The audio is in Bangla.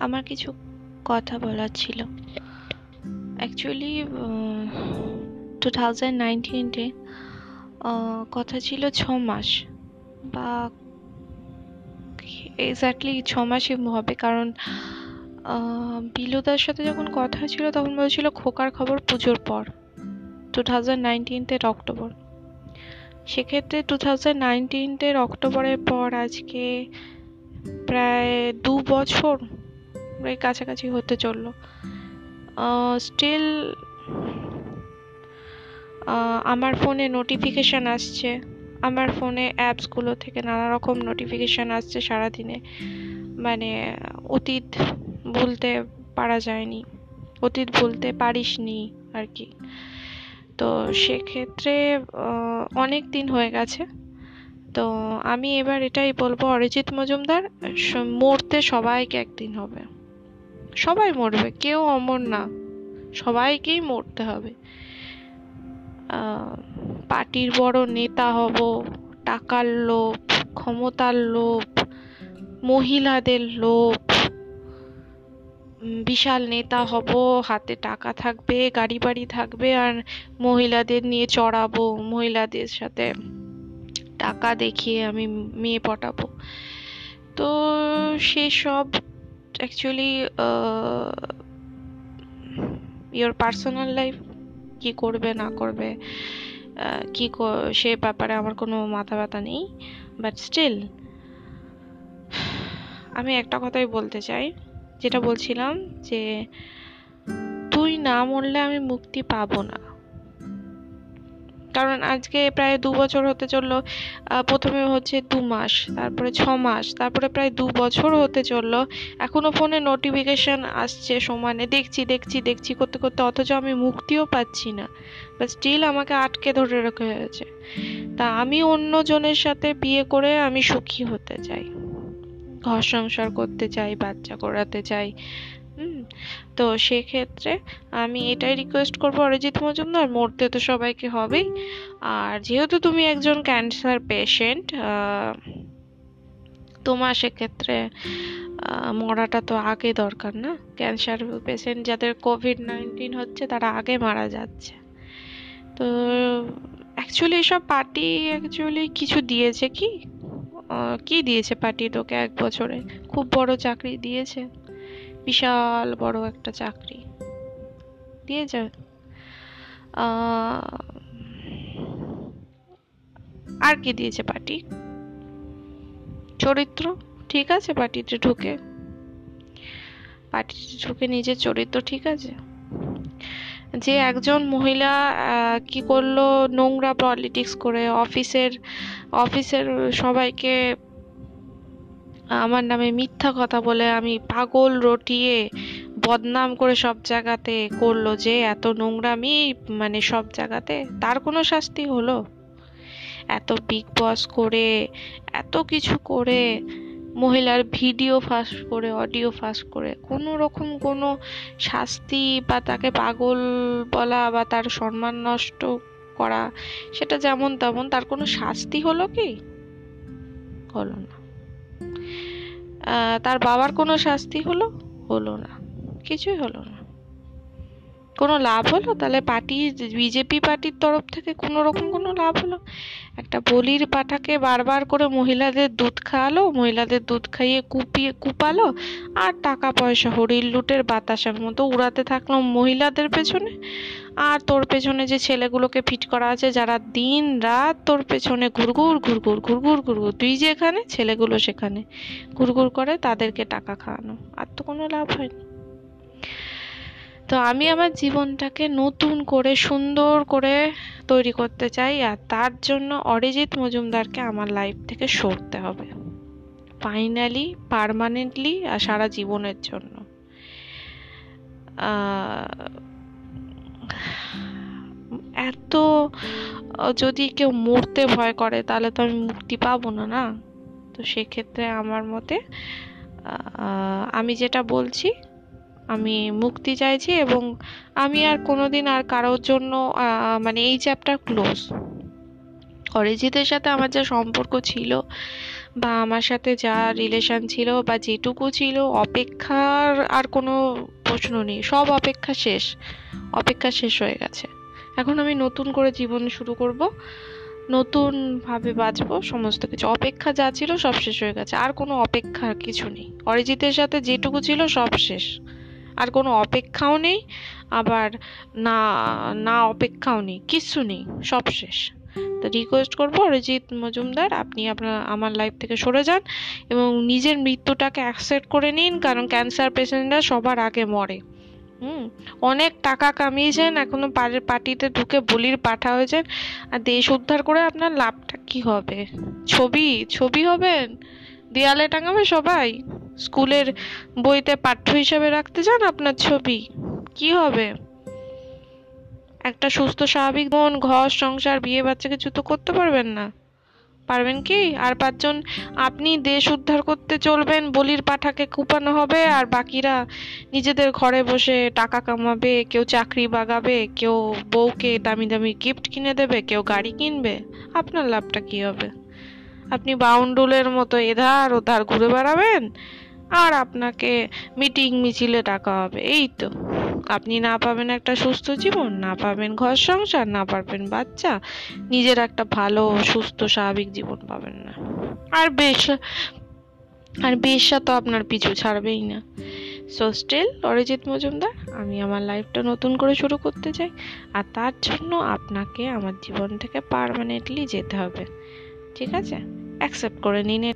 আমার কিছু কথা বলার ছিল। অ্যাকচুয়ালি টু থাউজেন্ড নাইনটিনে কথা ছিল ছ মাস বা এক্স্যাক্টলি ছ মাসই হবে কারণ বিলুদার সাথে যখন কথা ছিল তখন বলছিল খোকার খবর পুজোর পর টু থাউজেন্ড নাইনটিনথের অক্টোবর। সেক্ষেত্রে টু থাউজেন্ড নাইনটিনথের অক্টোবরের পর আজকে প্রায় দু বছর প্রায় কাছাকাছি হতে চলল। স্টিল আমার ফোনে নোটিফিকেশান আসছে। আমার ফোনে অ্যাপসগুলো থেকে নানা রকম নোটিফিকেশান আসছে সারাদিনে। মানে অতীত ভুলতে পারা যায়নি। অতীত ভুলতে পারিস নি আর কি। তো সেক্ষেত্রে অনেক দিন হয়ে গেছে। তো আমি এবার এটাই বলব, অরিজিৎ মজুমদার মরতে সবাইকে একদিন হবে। সবাই মরবে, কেউ অমর না। সবাইকেই মরতে হবে। পার্টির বড় নেতা হব, টাকার লোভ, ক্ষমতার লোভ, মহিলাদের লোভ। বিশাল নেতা হব, হাতে টাকা থাকবে গাড়ি বাড়ি থাকবে, আর মহিলাদের নিয়ে চড়াবো, মহিলাদের সাথে টাকা দেখিয়ে আমি মেয়ে পটাবো। তো সেসব অ্যাকচুয়ালি ইয়োর পার্সোনাল লাইফ কি করবে, না করবে কি সে ব্যাপারে আমার কোনো মাথা ব্যথা নেই বাট স্টিল আমি একটা কথাই বলতে চাই, যেটা বলছিলাম যে, তুই না মরলে আমি মুক্তি পাবো না। কারণ আজকে প্রায় দু বছর হতে চলল প্রথমে হচ্ছে দু মাস, তারপরে ছ মাস, তারপরে প্রায় দু বছর হতে চলল, এখনও ফোনে নোটিফিকেশন আসছে সমানে, দেখছি দেখছি দেখছি করতে করতে, অথচ আমি মুক্তিও পাচ্ছি না বা স্টিল আমাকে আটকে ধরে রাখা হয়েছে। তা আমি অন্য জনের সাথে বিয়ে করে আমি সুখী হতে চাই, ঘর সংসার করতে চাই, বাচ্চা করাতে চাই তো সেক্ষেত্রে আমি এটাই রিকোয়েস্ট করব অরিজিৎ মজুমদার মরতে তো সবাইকে হবেই। আর যেহেতু তুমি একজন ক্যান্সার পেশেন্ট তোমার সেক্ষেত্রে মরাটা তো আগে দরকার না। ক্যান্সার পেশেন্ট যাদের কোভিড নাইন্টিন হচ্ছে, তারা আগে মারা যাচ্ছে। তো অ্যাকচুয়ালি এসব পার্টি অ্যাকচুয়ালি কিছু দিয়েছে কি? কি দিয়েছে পার্টি তোকে এক বছরে? খুব বড় চাকরি দিয়েছে। বিশাল বড় একটা চাকরি। দিয়ে দিয়েছে আর কি দিয়েছে পার্টি? চরিত্র? ঠিক আছে পার্টিতে ঢুকে। পার্টিতে ঢুকে নিজের চরিত্র ঠিক আছে। যে একজন মহিলা কি করল নোংরা পলিটিক্স করে, অফিসের অফিসের সবাইকে আমার নামে মিথ্যা কথা বলে আমি পাগল রটিয়ে বদনাম করে সব জায়গাতে করল যে এত নোংরামি মানে সব জায়গাতে, তার কোনো শাস্তি হলো? এত বিগ বস করে, এত কিছু করে, মহিলার ভিডিও ফাঁস করে অডিও ফাঁস করে, কোনো রকম কোনো শাস্তি বা তাকে পাগল বলা বা তার সম্মান নষ্ট করা, সেটা যেমন তেমন তার কোনো শাস্তি হলো কি? হলো না। তার বাবার কোনো শাস্তি হলো? হলো না। কিছুই হলো না। কোনো লাভ হলো? তাহলে পার্টি, বিজেপি পার্টির তরফ থেকে কোনো রকম কোনো লাভ হলো? একটা বলির পাঠাকে বারবার করে মহিলাদের দুধ খাওয়ালো, মহিলাদের দুধ খাইয়ে কুপিয়ে কুপালো, আর টাকা পয়সা হরির লুটের বাতাসের মতো উড়াতে থাকল মহিলাদের পেছনে। আর তোর পেছনে যে ছেলেগুলোকে ফিট করা আছে, যারা দিন রাত তোর পেছনে ঘুরঘুর ঘুরঘুর ঘুরঘুর ঘুরঘুর। তুই যেখানে ছেলেগুলো সেখানে। ঘুরঘুর করে তাদেরকে টাকা খাওয়ানো। আর তো কোনো লাভ হয়নি। তো আমি আমার জীবনটাকে নতুন করে, সুন্দর করে তৈরি করতে চাই, আর তার জন্য অরিজিৎ মজুমদারকে আমার লাইফ থেকে সরতে হবে। ফাইনালি পারমানেন্টলি আর সারা জীবনের জন্য। এত যদি কেউ মরতে ভয় করে, তাহলে তো আমি মুক্তি পাবো না? না তো সেক্ষেত্রে আমার মতে আমি যেটা বলছি, আমি মুক্তি চাইছি এবং আমি আর কোনোদিন আর কারোর জন্য মানে এই চ্যাপ্টার ক্লোজ অরিজিতের সাথে আমার যা সম্পর্ক ছিল বা আমার সাথে যা রিলেশন ছিল বা যেটুকু ছিল, অপেক্ষার আর কোনো প্রশ্ন নেই। সব অপেক্ষা শেষ। অপেক্ষা শেষ হয়ে গেছে। এখন আমি নতুন করে জীবন শুরু করব, নতুন ভাবে বাঁচবো, সমস্ত কিছু। অপেক্ষা যা ছিল সব শেষ হয়ে গেছে, আর কোনো অপেক্ষার কিছু নেই। অরিজিতের সাথে যেটুকু ছিল সব শেষ। আর কোনো অপেক্ষাও নেই, আবার না না অপেক্ষাও নেই কিচ্ছু নেই, সব শেষ। তো রিকোয়েস্ট করব, অরিজিৎ মজুমদার, আপনি আপনার, আমার লাইফ থেকে সরে যান এবং নিজের মৃত্যুটাকে অ্যাকসেপ্ট করে নিন, কারণ ক্যান্সার পেশেন্টরা সবার আগে মরে। হুম, অনেক টাকা কামিয়েছেন, এখনও পার্টিতে ঢুকে বলির পাঠা হয়েছেন। আর দেশ উদ্ধার করে আপনার লাভটা কি হবে? ছবি ছবি হবেন? দেয়ালে টাঙাবে সবাই? স্কুলের বইতে পাঠ্য হিসাবে রাখতে চান আপনার ছবি? কি হবে? একটা সুস্থ, স্বাভাবিক মন ঘর, সংসার, বিয়ে বাচ্চা কিছু তো করতে পারবেন না? পারবেন কি? আর পাঁচজন, আপনি দেশ উদ্ধার করতে চলবেন, বলির পাঠাকে কুপানো হবে, আর বাকিরা নিজেদের ঘরে বসে টাকা কামাবে, কেউ চাকরি বাগাবে, কেউ বউকে দামি দামি গিফট কিনে দেবে, কেউ গাড়ি কিনবে। আপনার লাভটা কি হবে? আপনি বাউন্ডুলের মতো এধার ওধার ঘুরে বেড়াবেন, আর আপনাকে মিটিং মিছিলে টাকা হবে, এই তো। আপনি না পাবেন একটা সুস্থ জীবন, না পাবেন ঘর সংসার, না পারবেন বাচ্চা, নিজের একটা ভালো, সুস্থ, স্বাভাবিক জীবন পাবেন না। আর বেশ, আর বেশা তো আপনার পিছু ছাড়বেই না। সো স্টিল অরিজিৎ মজুমদার, আমি আমার লাইফটা নতুন করে শুরু করতে চাই, আর তার জন্য আপনাকে আমার জীবন থেকে পারমানেন্টলি যেতে হবে। ঠিক আছে? অ্যাকসেপ্ট করে নিন।